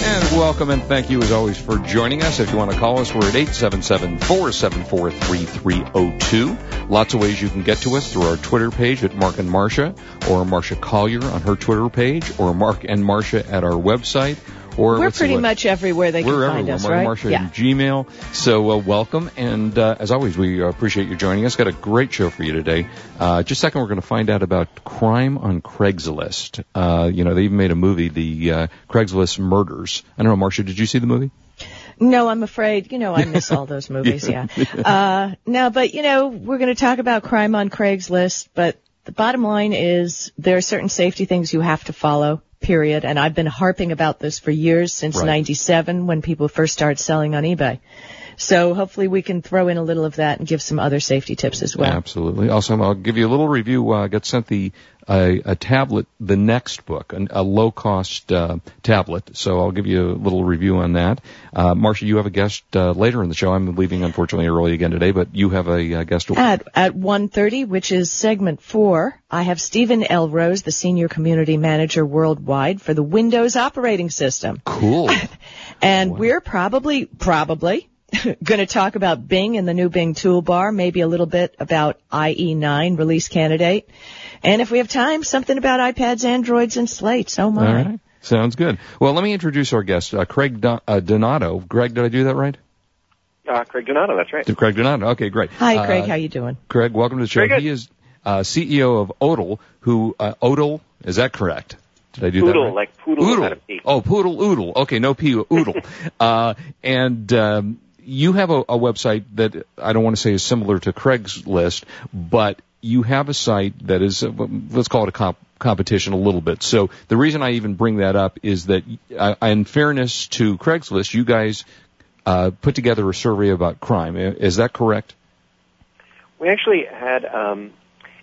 And welcome and thank you as always for joining us. If you want to call us, we're at 877-474-3302. Lots of ways you can get to us through our Twitter page at Mark and Marsha, or Marsha Collier on her Twitter page, or Mark and Marsha at our website. Or We're pretty much everywhere they we're can find us, Mark right? Marsha yeah. Gmail. So uh, welcome, and uh, as always, we uh, appreciate you joining us. Got a great show for you today. Uh, just a second, we're going to find out about crime on Craigslist. Uh, you know, they even made a movie, the uh, Craigslist Murders. I don't know, Marsha, did you see the movie? No, I'm afraid, you know, I miss all those movies, yeah. Uh, no, but you know, we're going to talk about crime on Craigslist, but the bottom line is there are certain safety things you have to follow, period. And I've been harping about this for years, since Right. 97 when people first started selling on eBay. So hopefully we can throw in a little of that and give some other safety tips as well. Absolutely. Also, I'll give you a little review. Uh, I got sent the uh, a tablet, the NextBook, an, a low cost uh, tablet. So I'll give you a little review on that. Uh, Marsha, you have a guest uh, later in the show. I'm leaving unfortunately early again today, but you have a uh, guest. At at 1:30, which is segment four, I have Stephen L. Rose, the senior community manager worldwide for the Windows operating system, Cool. and we're probably probably going to talk about Bing and the new Bing toolbar, maybe a little bit about IE9 release candidate, and if we have time, something about iPads, Androids, and slates. Oh my! right. Sounds good. Well, let me introduce our guest, uh, Craig Don- uh, Donato. Greg, did I do that right? Uh, Craig Donato, that's right. Craig Donato. Okay, great. Hi, Craig. Uh, how you doing? Craig, welcome to the show. Very good. He is uh, CEO of Odal, who uh, Odal is that correct? Did I do that Poodle, right? like poodle Oodle. without. Oh, poodle oodle. Okay, no P, oodle. uh, and um, you have a, a website that I don't want to say is similar to Craigslist, but you have a site that is, uh, let's call it a comp- competition a little bit. So the reason I even bring that up is that, uh, in fairness to Craigslist, you guys uh, put together a survey about crime. Is that correct? We actually had um,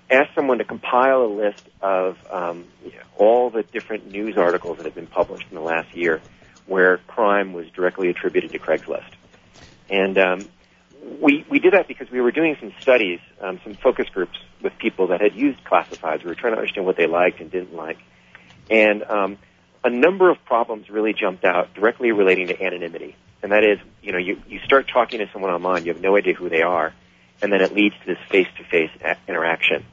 asked someone to compile a list of um, all the different news articles that have been published in the last year where crime was directly attributed to Craigslist. And um, we, we did that because we were doing some studies, um, some focus groups with people that had used classifieds. We were trying to understand what they liked and didn't like. And um, a number of problems really jumped out directly relating to anonymity. And that is, you know, you, you start talking to someone online, you have no idea who they are, and then it leads to this face-to-face a- interaction.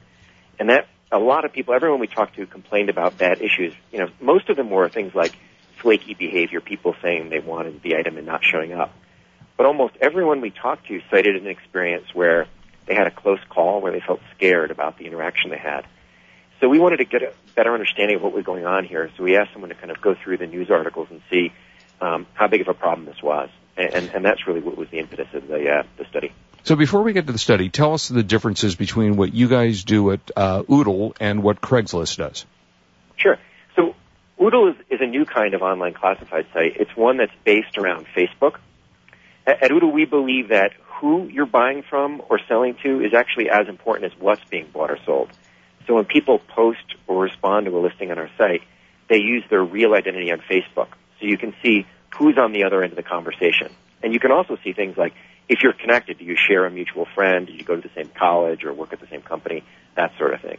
And that, a lot of people, everyone we talked to complained about bad issues. You know, most of them were things like flaky behavior, people saying they wanted the item and not showing up. But almost everyone we talked to cited an experience where they had a close call, where they felt scared about the interaction they had. So we wanted to get a better understanding of what was going on here. So we asked someone to kind of go through the news articles and see um, how big of a problem this was. And, and, and that's really what was the impetus of the, uh, the study. So before we get to the study, tell us the differences between what you guys do at uh, Oodle and what Craigslist does. Sure. So Oodle is, is a new kind of online classified site. It's one that's based around Facebook. At, Oodle, we believe that who you're buying from or selling to is actually as important as what's being bought or sold. So when people post or respond to a listing on our site, they use their real identity on Facebook. So you can see who's on the other end of the conversation. And you can also see things like if you're connected, do you share a mutual friend? Did you go to the same college or work at the same company? That sort of thing.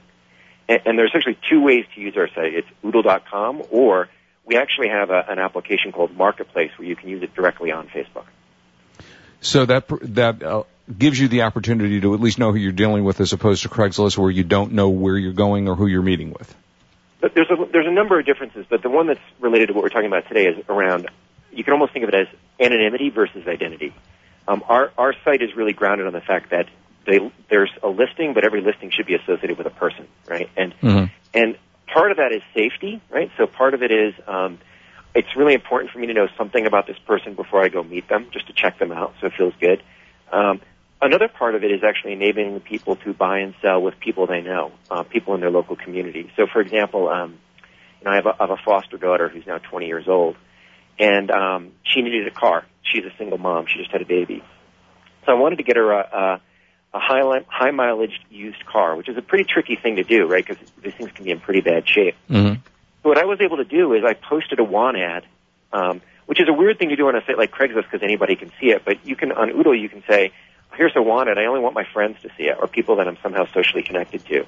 And, and there's actually two ways to use our site. It's oodle.com or we actually have a, an application called Marketplace where you can use it directly on Facebook. So that that uh, gives you the opportunity to at least know who you're dealing with, as opposed to Craigslist, where you don't know where you're going or who you're meeting with. But there's a, there's a number of differences, but the one that's related to what we're talking about today is around, you can almost think of it as anonymity versus identity. Um, our, our site is really grounded on the fact that they, there's a listing, but every listing should be associated with a person, right? And, Mhm. and part of that is safety, right? So part of it is, um, it's really important for me to know something about this person before I go meet them, just to check them out, so it feels good. Um, another part of it is actually enabling people to buy and sell with people they know, uh, people in their local community. So, for example, um, you know, I have a, I have a foster daughter who's now 20 years old, and um, she needed a car. She's a single mom. She just had a baby. So I wanted to get her a, a, a high, high mileage used car, which is a pretty tricky thing to do, right? Because these things can be in pretty bad shape. Mm-hmm. So what I was able to do is I posted a want ad, um, which is a weird thing to do on a site like Craigslist because anybody can see it. But you can on Oodle you can say, "Here's a want ad. I only want my friends to see it, or people that I'm somehow socially connected to."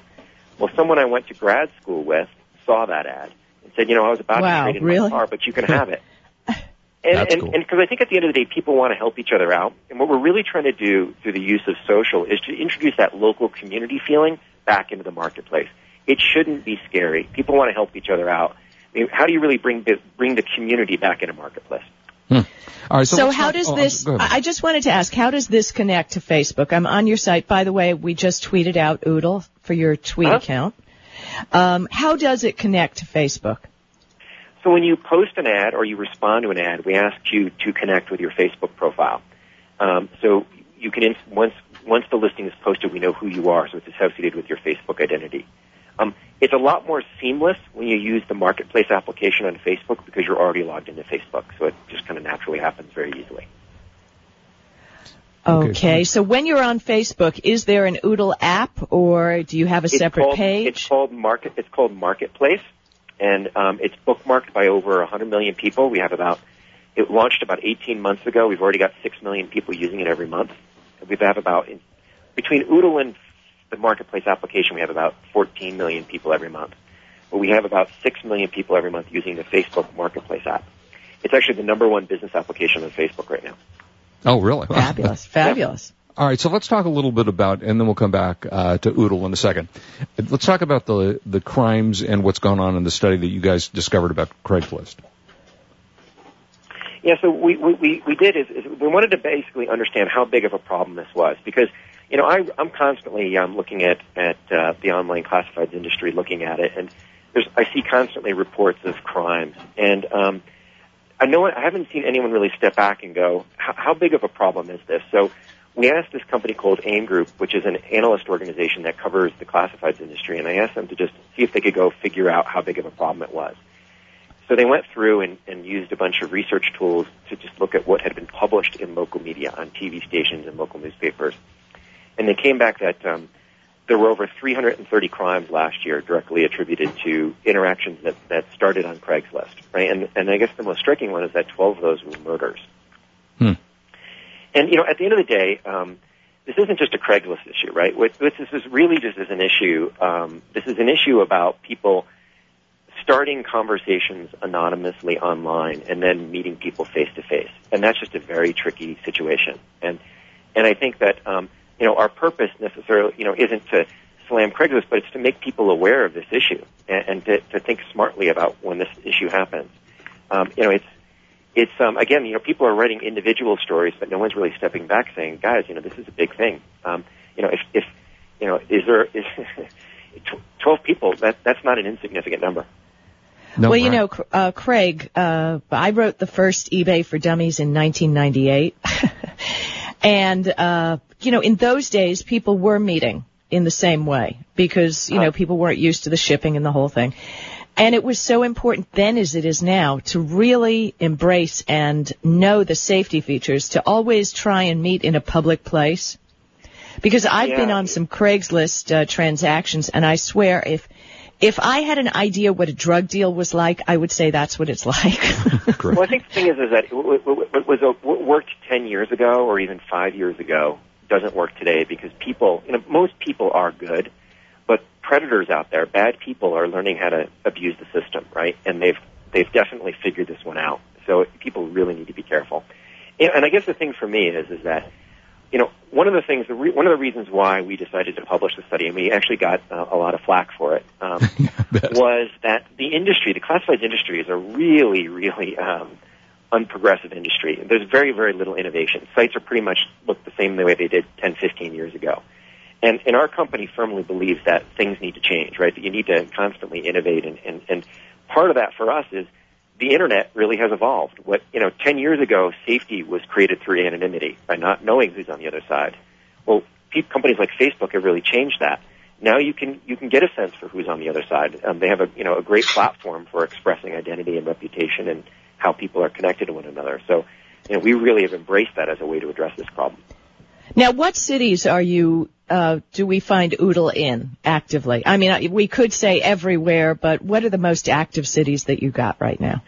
Well, someone I went to grad school with saw that ad and said, "You know, I was about Wow, to trade in really? my car, but you can have it." And That's cool. and because I think at the end of the day, people want to help each other out, and what we're really trying to do through the use of social is to introduce that local community feeling back into the marketplace. It shouldn't be scary. People want to help each other out. I mean, how do you really bring the, bring the community back into marketplace? All right. So, So, how talk- does oh, this? go ahead. I I just wanted to ask, how does this connect to Facebook? I'm on your site, by the way. We just tweeted out Oodle for your tweet Uh-huh. account. Um, how does it connect to Facebook? So when you post an ad or you respond to an ad, we ask you to connect with your Facebook profile. Um, so you can once once the listing is posted, we know who you are, so it's associated with your Facebook identity. Um, it's a lot more seamless when you use the marketplace application on Facebook because you're already logged into Facebook, so it just kind of naturally happens very easily. Okay. Okay. So when you're on Facebook, is there an Oodle app, or do you have a It's separate called, page? It's called market. It's called Marketplace, and um, it's bookmarked by over 100 million people. We have about. It launched about 18 months ago. We've already got six million people using it every month. We have about in, between Oodle and the Marketplace application, we have about 14 million people every month. But we have about six million people every month using the Facebook Marketplace app. It's actually the number one business application on Facebook right now. oh, really? Fabulous, fabulous. All right, so let's talk a little bit about, and then we'll come back uh, to Oodle in a second. Let's talk about the the crimes and what's going on in the study that you guys discovered about Craigslist. Yeah, so we, we, we, we did is, is we wanted to basically understand how big of a problem this was because, you know, I, I'm constantly um, looking at, at uh, the online classifieds industry, looking at it, and there's, I see constantly reports of crimes. And um, I know I haven't seen anyone really step back and go, how, big of a problem is this? So we asked this company called AIM Group, which is an analyst organization that covers the classifieds industry, and I asked them to just see if they could go figure out how big of a problem it was. So they went through and, and used a bunch of research tools to just look at what had been published in local media on TV stations and local newspapers. And they came back that um, there were over 330 crimes last year directly attributed to interactions that, that started on Craigslist, right? And, and I guess the most striking one is that 12 of those were murders. Hmm. And, you know, at the end of the day, um, this isn't just a Craigslist issue, right? What, what this is really just is an issue, um, this is an issue about people starting conversations anonymously online and then meeting people face to face. And that's just a very tricky situation. And and I think that um, you know our purpose necessarily you know isn't to slam Craigslist, but it's to make people aware of this issue and, and to, to think smartly about when this issue happens. Um, you know, it's it's um, again, you know, people are writing individual stories, but no one's really stepping back saying, guys, you know, this is a big thing. Um, you know, if if you know, is there is twelve people? That that's not an insignificant number. No, well, you know, uh, Craig, uh, I wrote the first eBay for Dummies in 1998. and, uh, you know, in those days, people were meeting in the same way because, you know, people weren't used to the shipping and the whole thing. And it was so important then as it is now to really embrace and know the safety features, to always try and meet in a public place. Because I've been on some Craigslist uh, transactions, and I swear if if I had an idea what a drug deal was like, I would say that's what it's like. Well, I think the thing is, is that what what- what was what worked ten years ago or even five years ago doesn't work today because people, you know, most people are good, but predators out there, bad people, are learning how to abuse the system, right? And they've they've definitely figured this one out. So people really need to be careful. And, and I guess the thing for me is is that you know, one of the things, one of the reasons why we decided to publish the study, and we actually got uh, a lot of flack for it, um, was that the industry, the classifieds industry, is a really, really um, unprogressive industry. There's very, very little innovation. Sites are pretty much look the same the way they did 10, 15 years ago. And, and our company firmly believes that things need to change, right? That you need to constantly innovate. And, and, and part of that for us is the internet really has evolved. What, you know, 10 years ago, safety was created through anonymity by not knowing who's on the other side. Well, companies like Facebook have really changed that. Now you can, you can get a sense for who's on the other side. Um, they have a, you know, a great platform for expressing identity and reputation and how people are connected to one another. So, you know, we really have embraced that as a way to address this problem. Now, what cities are you? Uh, do we find Oodle in actively? I mean, we could say everywhere, but what are the most active cities that you got right now?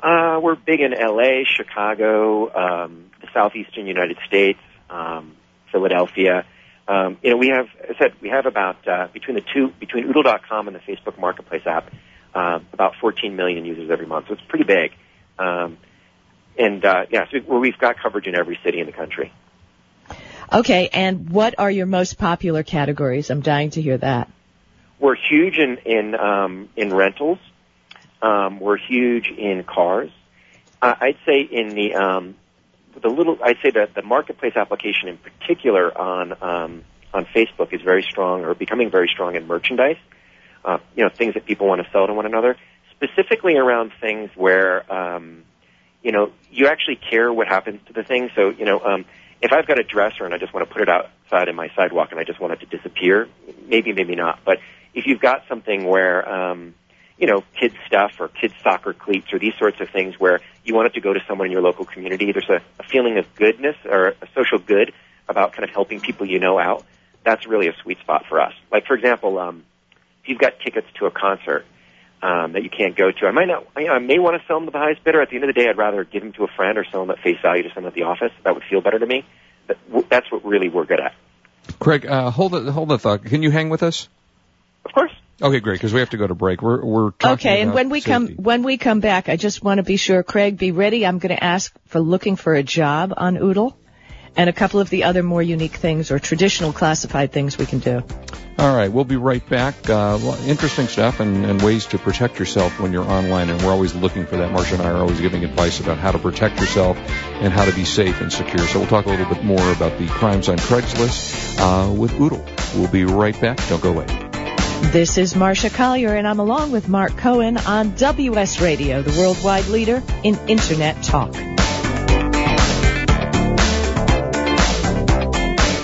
Uh, we're big in LA, Chicago, um, the southeastern United States, um, Philadelphia. Um, you know, we have, I said, we have about uh, between the two, between Oodle.com and the Facebook Marketplace app, uh, about 14 million users every month. So it's pretty big. Um, and uh, yeah, so we've got coverage in every city in the country. Okay, and what are your most popular categories? I'm dying to hear that. We're huge in in um, in rentals. Um, we're huge in cars. Uh, I'd say in the um, the little, I'd say that the marketplace application in particular on um, on Facebook is very strong, or becoming very strong in merchandise. Uh, you know, things that people want to sell to one another, specifically around things where um, you know you actually care what happens to the thing. So you know, um, if I've got a dresser and I just want to put it outside in my sidewalk and I just want it to disappear, maybe, maybe not. But if you've got something where um, you know, kids stuff or kids soccer cleats or these sorts of things where you want it to go to someone in your local community. There's a, a feeling of goodness or a social good about kind of helping people you know out. That's really a sweet spot for us. Like for example, um, if you've got tickets to a concert um, that you can't go to, I might not. You know, I may want to sell them to the highest bidder. At the end of the day, I'd rather give them to a friend or sell them at face value to someone at the office. That would feel better to me. But w- that's what really we're good at. Craig, uh, hold it, hold the thought. Can you hang with us? Of course. Okay, great, because we have to go to break. We're we're talking Okay, and when we come when we come back, I just want to be sure, Craig, be ready. I'm going to ask for looking for a job on Oodle, and a couple of the other more unique things or traditional classified things we can do. All right, we'll be right back. Uh, interesting stuff and, and ways to protect yourself when you're online, and we're always looking for that. Marsha and I are always giving advice about how to protect yourself and how to be safe and secure. So we'll talk a little bit more about the crimes on Craigslist uh, with Oodle. We'll be right back. Don't go away. This is Marsha Collier, and I'm along with Mark Cohen on WS Radio, the worldwide leader in Internet talk.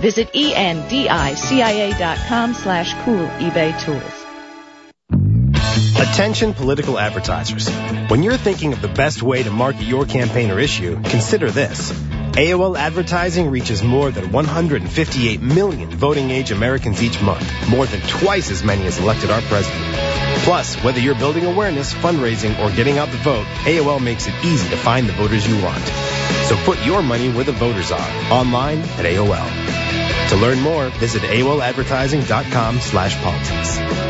Visit endicia.com slash cool eBay tools. Attention political advertisers. When you're thinking of the best way to market your campaign or issue, consider this. AOL advertising reaches more than 158 million voting age Americans each month, more than twice as many as elected our president. Plus, whether you're building awareness, fundraising, or getting out the vote, AOL makes it easy to find the voters you want. So put your money where the voters are, online at AOL. To learn more, visit AOLadvertising.com slash politics.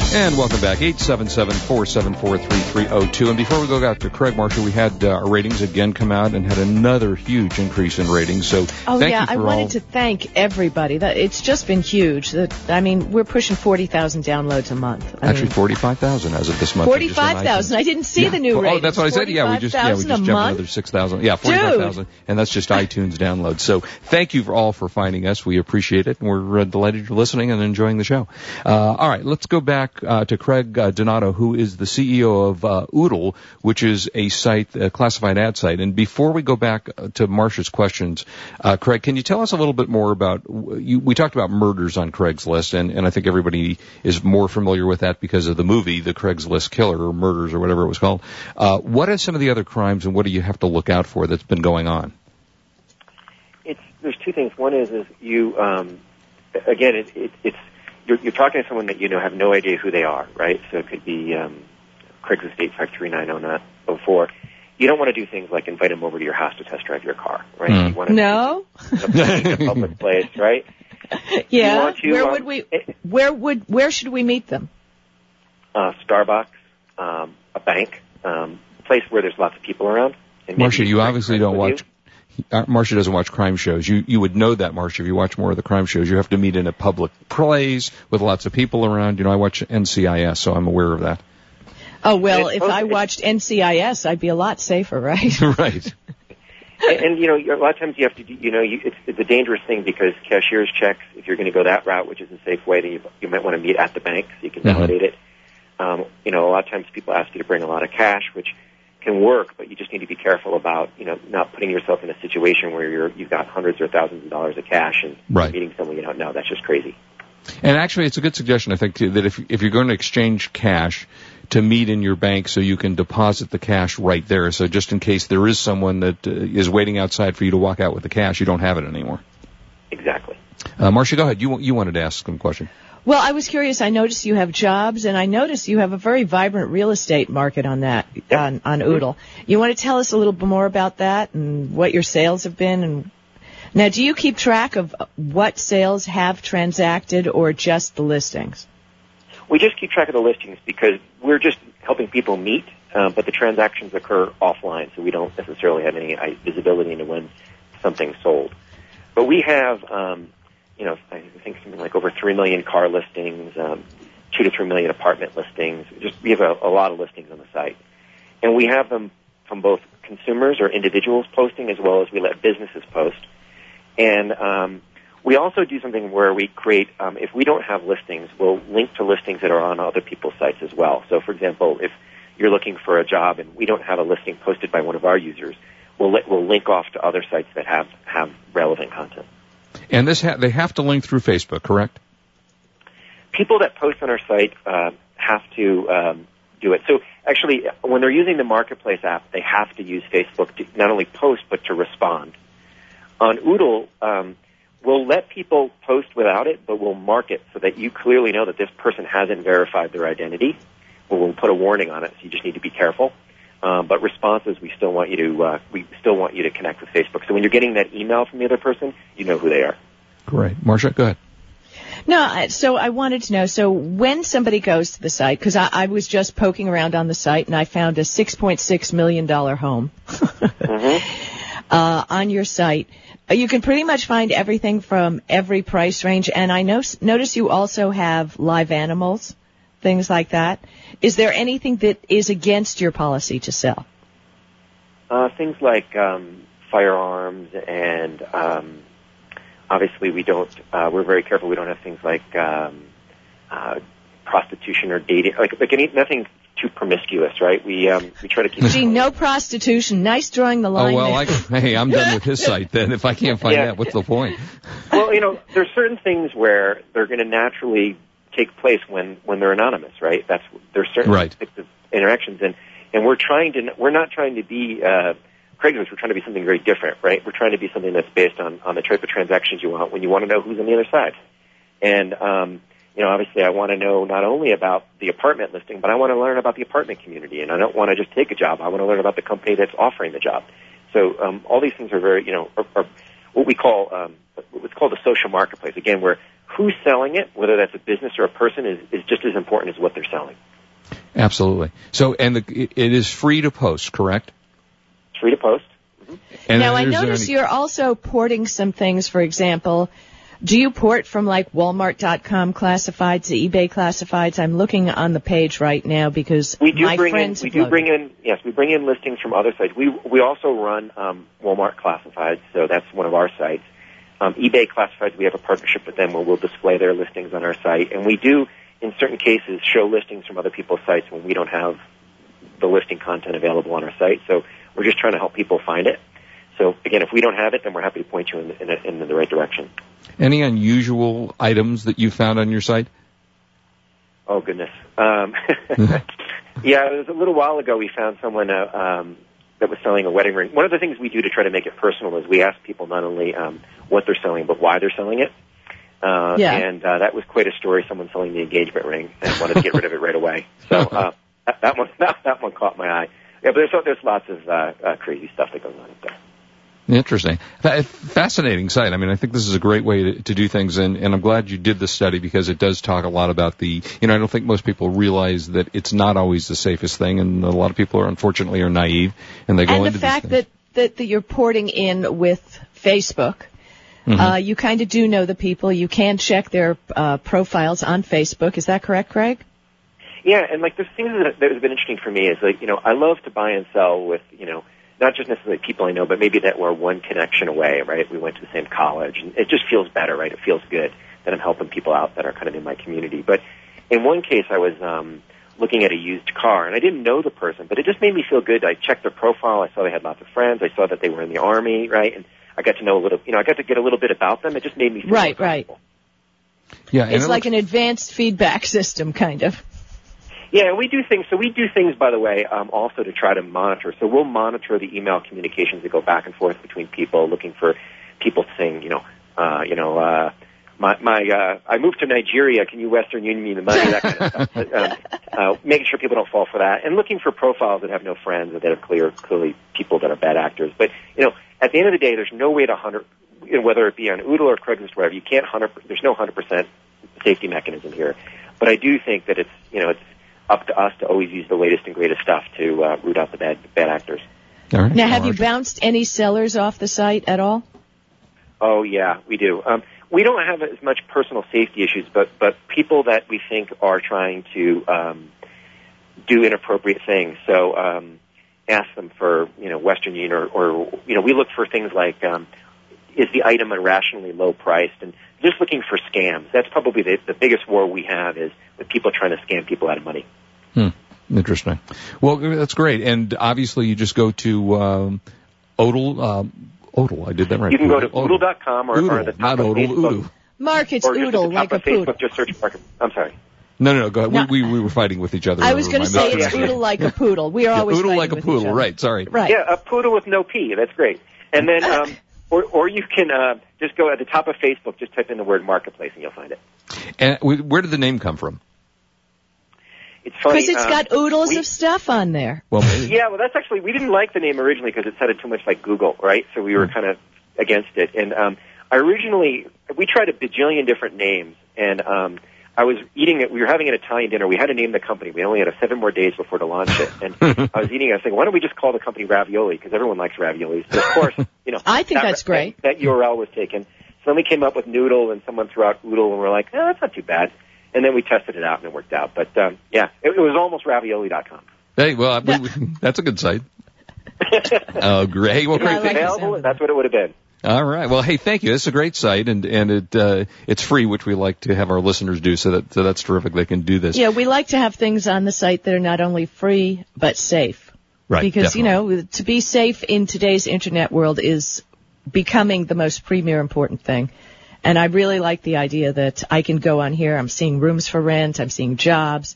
And welcome back, 877-474-3302. And before we go back to Craig Marshall, we had uh, our ratings again come out and had another huge increase in ratings. So Oh thank yeah, you for I all. wanted to thank everybody. That it's just been huge. That I mean, we're pushing forty thousand downloads a month. I Actually, 45,000 as of this month. forty-five thousand. I didn't see Yeah. the new Oh, ratings. that's what I said. Yeah, we just yeah we just jumped month. another six thousand. Yeah, forty five thousand, and that's just iTunes downloads. So thank you for all for finding us. We appreciate it, and we're uh, delighted you're listening and enjoying the show. Uh, all right, let's go back uh, to Craig uh, Donato, who is the CEO of uh, Oodle, which is a site, a classified ad site. And before we go back uh, to Marsha's questions, uh, Craig, can you tell us a little bit more about? You, we talked about murders on Craigslist, and, and I think everybody is more familiar with that because of the movie, The Craigslist Killer, or Murders, or whatever it was called. Uh, what are some of the other crimes, and what do you have to look out for that's been going on? it's there's two things. One is is you um, again it, it, it's you're, you're talking to someone that you know have no idea who they are, right? So it could be um, Craigslist eight five three nine zero nine zero four. You don't want to do things like invite them over to your house to test drive your car, right? Mm. You want to No. a public place, right? Yeah. want to, where um, would we? Where would? Where should we meet them? Uh, Starbucks, um, a bank, um, place where there's lots of people around. And Marsha, you obviously don't watch. Uh, Marsha doesn't watch crime shows. You you would know that, Marsha, if you watch more of the crime shows. You have to meet in a public place with lots of people around. You know, I watch NCIS, so I'm aware of that. Oh well, It's if both- I watched NCIS, I'd be a lot safer, right? right. and, and you know, a lot of times you have to, do- you know, you, it's, it's a dangerous thing because cashier's checks. If you're going to go that route, which is a safe way, then you, you might want to meet at the bank so you can Mhm. validate it. Um, you know, a lot of times people ask you to bring a lot of cash, which can work, but you just need to be careful about, you know, not putting yourself in a situation where you're you've got hundreds or thousands of dollars of cash and Right. meeting someone you don't know. That's just crazy. And actually, it's a good suggestion, I think, too, that if if you're going to exchange cash, to meet in your bank so you can deposit the cash right there. So just in case there is someone that uh, is waiting outside for you to walk out with the cash, you don't have it anymore. Exactly. Uh, Marsha, go ahead. You you wanted to ask some question. Well, I was curious. I noticed you have jobs, and I noticed you have a very vibrant real estate market on that on on Oodle. You want to tell us a little bit more about that and what your sales have been? And now, do you keep track of what sales have transacted or just the listings? We just keep track of the listings because we're just helping people meet, uh, but the transactions occur offline, so we don't necessarily have any visibility into when something's sold. But we have, um, you know, I think something like over three million car listings, um, two to three million apartment listings. Just we have a, a lot of listings on the site, and we have them from both consumers or individuals posting as well as we let businesses post. And um, we also do something where we create, um, if we don't have listings, we'll link to listings that are on other people's sites as well. So, for example, if you're looking for a job and we don't have a listing posted by one of our users, we'll, li- we'll link off to other sites that have, have relevant content. And this ha- they have to link through Facebook, correct? People that post on our site uh, have to um, do it. So, actually, when they're using the Marketplace app, they have to use Facebook to not only post but to respond. On Oodle, um, we'll let people post without it, but we'll mark it so that you clearly know that this person hasn't verified their identity. Well, put a warning on it, so you just need to be careful. Um, but responses, we still want you to uh, we still want you to connect with Facebook. So when you're getting that email from the other person, you know who they are. Great. Marsha, go ahead. No, so I wanted to know. So when somebody goes to the site, because I, I was just poking around on the site and I found a 6.6 million dollar home uh, on your site. Uh, You can pretty much find everything from every price range, and I know, notice you also have live animals, things like that. Is there anything that is against your policy to sell? Uh, things like um, firearms and um, obviously we don't. Uh, we're very careful. We don't have things like um, uh, prostitution or dating, like like any, nothing too promiscuous, right? We um, we try to keep. Gee, no prostitution. Nice drawing the line. Oh well, there. I, hey, I'm done with his site then. If I can't find Yeah. that, what's the point? well, you know, there's certain things where they're going to naturally take place when when they're anonymous, right? That's there's certain Right. types of interactions, and and we're trying to we're not trying to be uh, Craigslist. We're trying to be something very different, right? We're trying to be something that's based on on the type of transactions you want when you want to know who's on the other side, and um, you know, obviously, I want to know not only about the apartment listing, but I want to learn about the apartment community, and I don't want to just take a job. I want to learn about the company that's offering the job. So um, all these things are very, you know, are, are what we call um, what's called a social marketplace. Again, where who's selling it, whether that's a business or a person, is, is just as important as what they're selling. Absolutely. So, and the, it it is free to post, correct? It's free to post. And now I notice any- you're also porting some things. For example, do you port from like Walmart.com classifieds to eBay classifieds? I'm looking on the page right now because We do my bring in friends we do bring in yes we bring in listings from other sites. We we also run um, Walmart classifieds, so that's one of our sites. Um, eBay classifieds we have a partnership with them where we'll display their listings on our site, and we do in certain cases show listings from other people's sites when we don't have the listing content available on our site. So we're just trying to help people find it. So again, if we don't have it, then we're happy to point you in the, in, the, in the right direction. any unusual items that you found on your site? Oh goodness. Um, yeah, it was a little while ago. We found someone uh, um, that was selling a wedding ring. One of the things we do to try to make it personal is we ask people not only um, what they're selling, but why they're selling it. Uh, Yeah. And uh, that was quite a story. Someone selling the engagement ring and wanted to get rid of it right away. So uh, that, that one that, that one caught my eye. Yeah, but there's there's lots of uh, uh, crazy stuff that goes on up there. Interesting. Fascinating site. I mean, I think this is a great way to, to do things, and, and I'm glad you did this study because it does talk a lot about the, you know, I don't think most people realize that it's not always the safest thing, and a lot of people are unfortunately are naive, and they go and into the fact that, that that you're porting in with Facebook. Mm-hmm. Uh, you kind of do know the people. You can check their uh, profiles on Facebook. Is that correct, Craig? Yeah, and like the things that, that has been interesting for me is like you know I love to buy and sell with you know not just necessarily people I know, but maybe that we're one connection away, right? We went to the same college, and it just feels better, right? It feels good that I'm helping people out that are kind of in my community. But in one case, I was um, looking at a used car, and I didn't know the person, but it just made me feel good. I checked their profile. I saw they had lots of friends. I saw that they were in the army, right? And I got to know a little, you know, I got to get a little bit about them. It just made me feel Right, right. yeah, It's it like looks- an advanced feedback system, kind of. Yeah, we do things. So we do things, by the way, um, also to try to monitor. So we'll monitor the email communications that go back and forth between people, looking for people saying, you know, uh, you know, uh, my, my, uh, I moved to Nigeria. Can you Western Union me the money? That kind of stuff. But, um, uh, making sure people don't fall for that, and looking for profiles that have no friends or that are clear, clearly people that are bad actors. But you know, at the end of the day, there's no way to hundred, whether it be on Oodle or Craigslist, wherever you can't hundred. There's no hundred percent safety mechanism here. But I do think that it's, you know, it's up to us to always use the latest and greatest stuff to uh, root out the bad bad actors. all right. Now, have you bounced any sellers off the site at all? Oh yeah, we do. Um, we don't have as much personal safety issues, but but people that we think are trying to um, do inappropriate things. So um, ask them for you know Western Union or, or you know we look for things like um, is the item irrationally low priced and just looking for scams. That's probably the, the biggest war we have is with people trying to scam people out of money. Hmm. Interesting. Well, that's great, and obviously you just go to um, Odal. Um, Odal, I did that right. You can go to Odal. oodle.com or, or Oodle, at the top not of Odal, Facebook. Oodle. Mark, it's Or oodle at the like top a of poodle. Facebook, just search market. I'm sorry. No, no, no. Go ahead. No. We, we we were fighting with each other. I was over going to say it's mispronunciation. oodle like a poodle. We are Yeah, always Oodle like a poodle. Right. Sorry. Right. Yeah, a poodle with no P. That's great. And then, um, or, or you can uh, just go at the top of Facebook, just type in the word marketplace, and you'll find it. And where did the name come from? It's funny. Because it's um, got oodles we- of stuff on there. Well, maybe. Yeah, well, that's actually we didn't like the name originally because it sounded too much like Google, right? So we were kind of against it. And um, I originally we tried a bajillion different names, and um, I was eating it. We were having an Italian dinner. We had to name the company. We only had a seven more days before to launch it, and I was eating. it. I was thinking, why don't we just call the company Ravioli? Because everyone likes raviolis. But of course, you know, I think that- that's great. That, that URL was taken. So then we came up with Noodle, and someone threw out Oodle, and we're like, oh, that's not too bad. And then we tested it out, and it worked out. But um, yeah, it, it was almost ravioli.com. Hey, well, we, we, that's a good site. Oh, great. Well, Yeah, great. like Available, that's what it would have been. All right. Well, hey, thank you. It's a great site, and and it uh, it's free, which we like to have our listeners do. So that so that's terrific. They can do this. Yeah, we like to have things on the site that are not only free but safe. Right. Because definitely. you know, to be safe in today's internet world is becoming the most premier important thing. And I really like the idea that I can go on here. I'm seeing rooms for rent. I'm seeing jobs.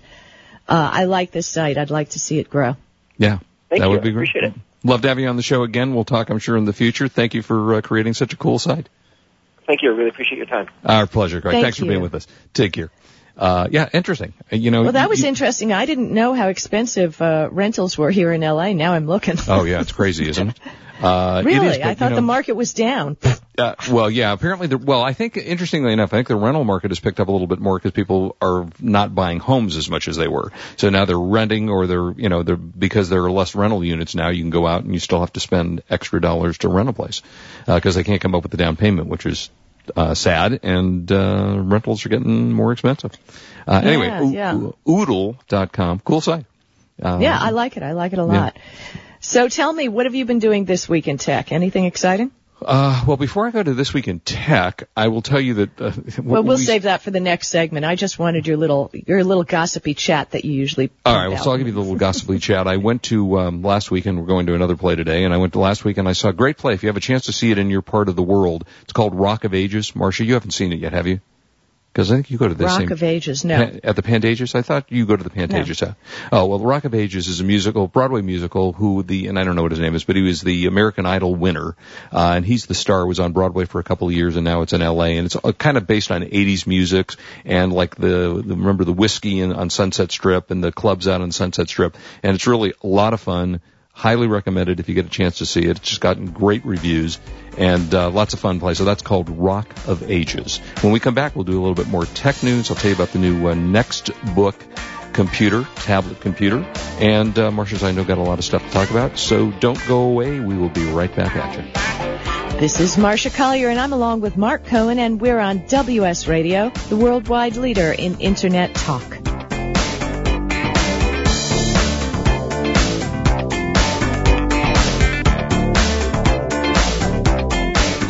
Uh, I like this site. I'd like to see it grow. Yeah. Thank that you. would be great. appreciate it. Love to have you on the show again. We'll talk, I'm sure, in the future. Thank you for uh, creating such a cool site. Thank you. I really appreciate your time. Our pleasure, Greg. Thank Thanks for being with us. Take care. Uh, yeah, interesting. Uh, You know, Well, that was you- interesting. I didn't know how expensive uh, rentals were here in LA. Now I'm looking. Oh yeah, it's crazy, isn't it? Uh, really? is, but, I you thought know, the market was down. Uh, well, yeah. Apparently, the, well, I think interestingly enough, I think the rental market has picked up a little bit more because people are not buying homes as much as they were. So now they're renting, or they're you know they're because there are less rental units now. You can go out and you still have to spend extra dollars to rent a place because they can't come up with the down payment, which is uh, sad. And uh, rentals are getting more expensive. Uh, Yeah, anyway, yeah. oo- oodle.com, cool site. Um, yeah, I like it. I like it a lot. So tell me, what have you been doing this week in tech? Anything exciting? Uh, well, before I go to this week in tech, I will tell you that. Uh, Well, we'll we- save that for the next segment. I just wanted your little your little gossipy chat that you usually. All right, well, so I'll give you the little gossipy chat. I went to um, last week, and We're going to another play today, and I went to last week and I saw a great play. If you have a chance to see it in your part of the world, it's called Rock of Ages. Marsha, you haven't seen it yet, have you? Because I think you go to the Rock same of Ages. No. At the Pantages? I thought you go to the Pantages. huh? Oh, well, Rock of Ages is a musical, Broadway musical, who the, and I don't know what his name is, but he was the American Idol winner, uh, and he's the star, was on Broadway for a couple of years, and now it's in LA, and it's uh, kind of based on 80s music, and like the, the remember the whiskey in, on Sunset Strip, and the clubs out on Sunset Strip, and it's really a lot of fun. Highly recommended if you get a chance to see it. It's just gotten great reviews and uh, lots of fun play. So that's called Rock of Ages. When we come back, we'll do a little bit more tech news. I'll tell you about the new uh, Next Book computer, tablet computer, and uh, Marsha's I know got a lot of stuff to talk about. So don't go away. We will be right back at you. This is Marsha Collier, and I'm along with Mark Cohen, and we're on WS Radio, the worldwide leader in Internet talk.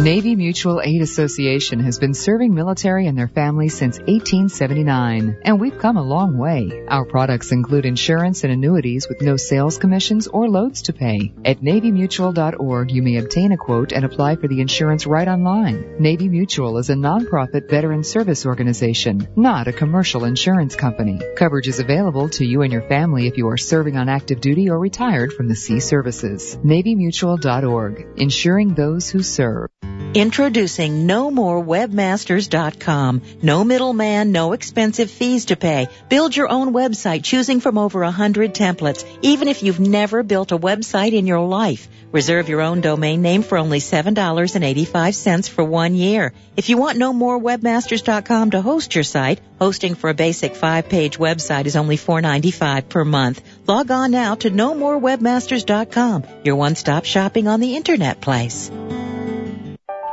Navy Mutual Aid Association has been serving military and their families since 1879, and we've come a long way. Our products include insurance and annuities with no sales commissions or loads to pay. At NavyMutual.org, you may obtain a quote and apply for the insurance right online. Navy Mutual is a nonprofit veteran service organization, not a commercial insurance company. Coverage is available to you and your family if you are serving on active duty or retired from the sea services. NavyMutual.org, insuring those who serve. Introducing NoMoreWebmasters.com. No middleman, no expensive fees to pay. Build your own website choosing from over a hundred templates, even if you've never built a website in your life. Reserve your own domain name for only $7.85 for one year. If you want NoMoreWebmasters.com to host your site, hosting for a basic five-page website is only $4.95 per month. Log on now to NoMoreWebmasters.com, your one-stop shopping on the internet place.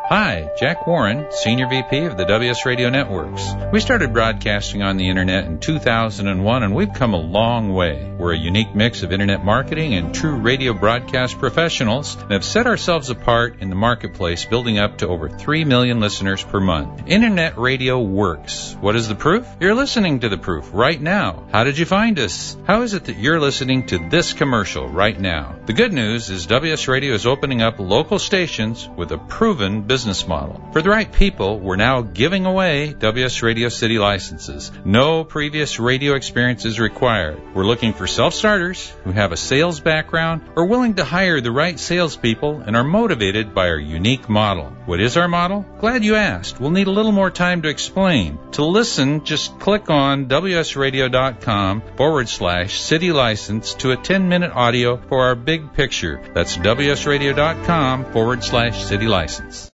Hi, Jack Warren, Senior VP of the WS Radio Networks. We started broadcasting on the internet in 2001 and we've come a long way. We're a unique mix of internet marketing and true radio broadcast professionals and have set ourselves apart in the marketplace, building up to over 3 million listeners per month. Internet radio works. What is the proof? You're listening to the proof right now. How did you find us? How is it that you're listening to this commercial right now? The good news is WS Radio is opening up local stations with a proven business business model. For the right people, we're now giving away WS Radio City licenses. No previous radio experience is required. We're looking for self-starters who have a sales background or willing to hire the right salespeople and are motivated by our unique model. What is our model? Glad you asked. We'll need a little more time to explain. To listen, just click on wsradio.com forward slash city license to a 10 minute audio for our big picture. That's wsradio.com forward slash city license.